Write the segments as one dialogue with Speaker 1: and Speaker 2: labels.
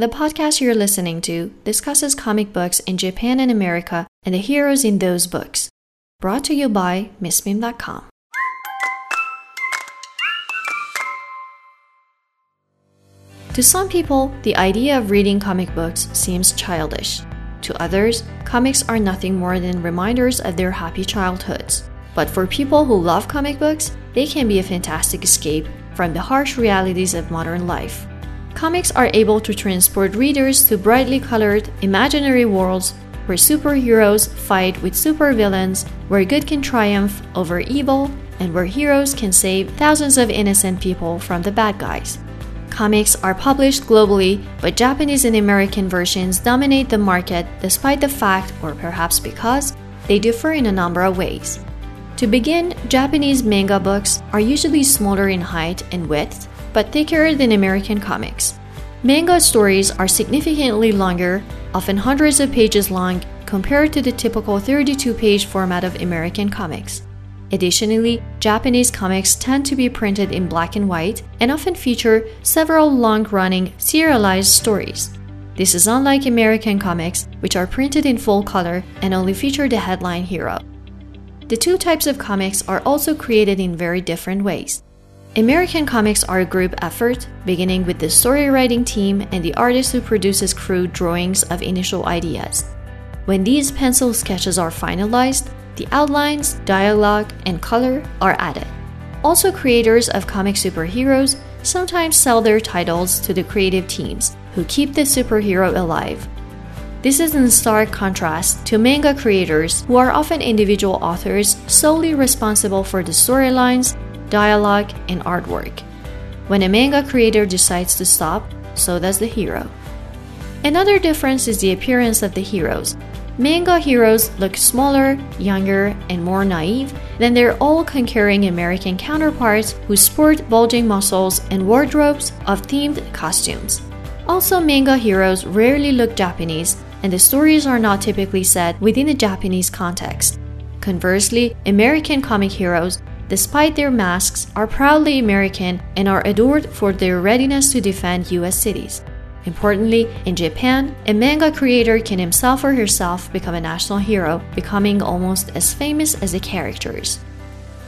Speaker 1: The podcast you're listening to discusses comic books in Japan and America and the heroes in those books. Brought to you by MissMim.com. To some people, the idea of reading comic books seems childish. To others, comics are nothing more than reminders of their happy childhoods. But for people who love comic books, they can be a fantastic escape from the harsh realities of modern life. Comics are able to transport readers to brightly colored, imaginary worlds where superheroes fight with supervillains, where good can triumph over evil, and where heroes can save thousands of innocent people from the bad guys. Comics are published globally, but Japanese and American versions dominate the market despite the fact, or perhaps because, they differ in a number of ways. To begin, Japanese manga books are usually smaller in height and width, but thicker than American comics. Manga stories are significantly longer, often hundreds of pages long, compared to the typical 32 page format of American comics. Additionally, Japanese comics tend to be printed in black and white and often feature several long running serialized stories. This is unlike American comics, which are printed in full color and only feature the headline hero. The two types of comics are also created in very different ways. American comics are a group effort, beginning with the story writing team and the artist who produces crude drawings of initial ideas. When these pencil sketches are finalized, the outlines, dialogue, and color are added. Also, creators of comic superheroes sometimes sell their titles to the creative teams, who keep the superhero alive. This is in stark contrast to manga creators, who are often individual authors solely responsible for the storylines, dialogue, and artwork. When a manga creator decides to stop, so does the hero. Another difference is the appearance of the heroes, Manga heroes look smaller, younger, and more naive than their all conquering American counterparts who sport bulging muscles and wardrobes of themed costumes. Also, manga heroes rarely look Japanese, and the stories are not typically set within a Japanese context. Conversely, American comic heroes, despite their masks, are proudly American and are adored for their readiness to defend US cities. Importantly, in Japan, a manga creator can himself or herself become a national hero, becoming almost as famous as the characters.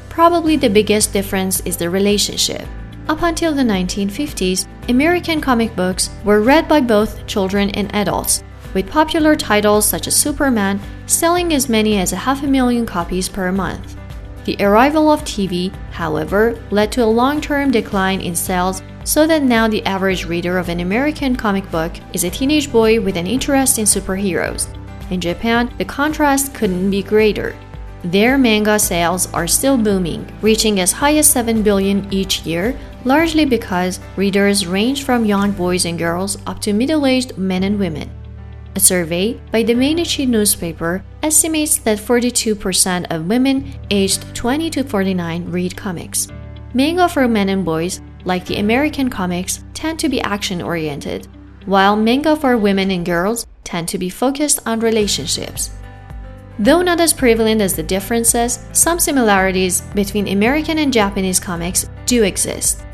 Speaker 1: Probably the biggest difference is the relationship. Up until the 1950s, American comic books were read by both children and adults, with popular titles such as Superman selling as many as a half a million copies per month. The arrival of TV, however, led to a long term decline in sales so that now the average reader of an American comic book is a teenage boy with an interest in superheroes. In Japan, the contrast couldn't be greater. Their manga sales are still booming, reaching as high as 7 billion each year, largely because readers range from young boys and girls up to middle aged men and women. A survey by the Mainichi newspaper estimates that 42% of women aged 20 to 49 read comics. Manga for men and boys like the American comics, tend to be action oriented, while manga for women and girls tend to be focused on relationships. Though not as prevalent as the differences, some similarities between American and Japanese comics do exist.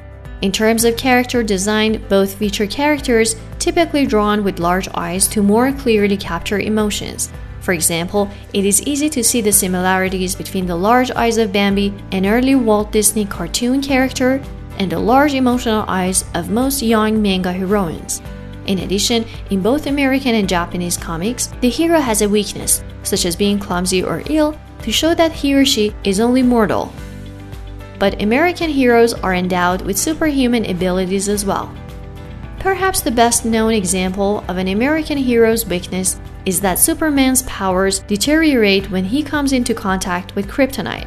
Speaker 1: In terms of character design, both feature characters typically drawn with large eyes to more clearly capture emotions. For example, it is easy to see the similarities between the large eyes of Bambi, an early Walt Disney cartoon character, and the large emotional eyes of most young manga heroines. In addition, in both American and Japanese comics, the hero has a weakness, such as being clumsy or ill, to show that he or she is only mortal. But American heroes are endowed with superhuman abilities as well. Perhaps the best known example of an American hero's weakness is that Superman's powers deteriorate when he comes into contact with kryptonite.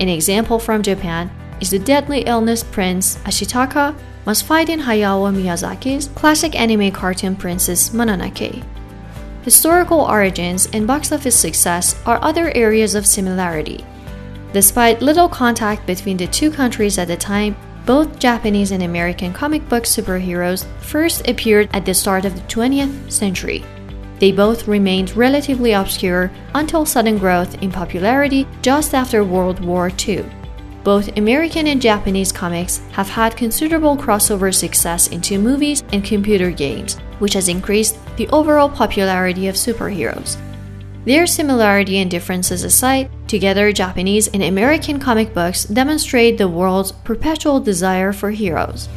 Speaker 1: An example from Japan is the deadly illness prince Ashitaka must fight in Hayao Miyazaki's classic anime cartoon Princess Mononoke. Historical origins and box office success are other areas of similarity. Despite little contact between the two countries at the time, both Japanese and American comic book superheroes first appeared at the start of the 20th century. They both remained relatively obscure until sudden growth in popularity just after World War II. Both American and Japanese comics have had considerable crossover success into movies and computer games, which has increased the overall popularity of superheroes. Their similarity and differences aside, Together, Japanese and American comic books demonstrate the world's perpetual desire for heroes.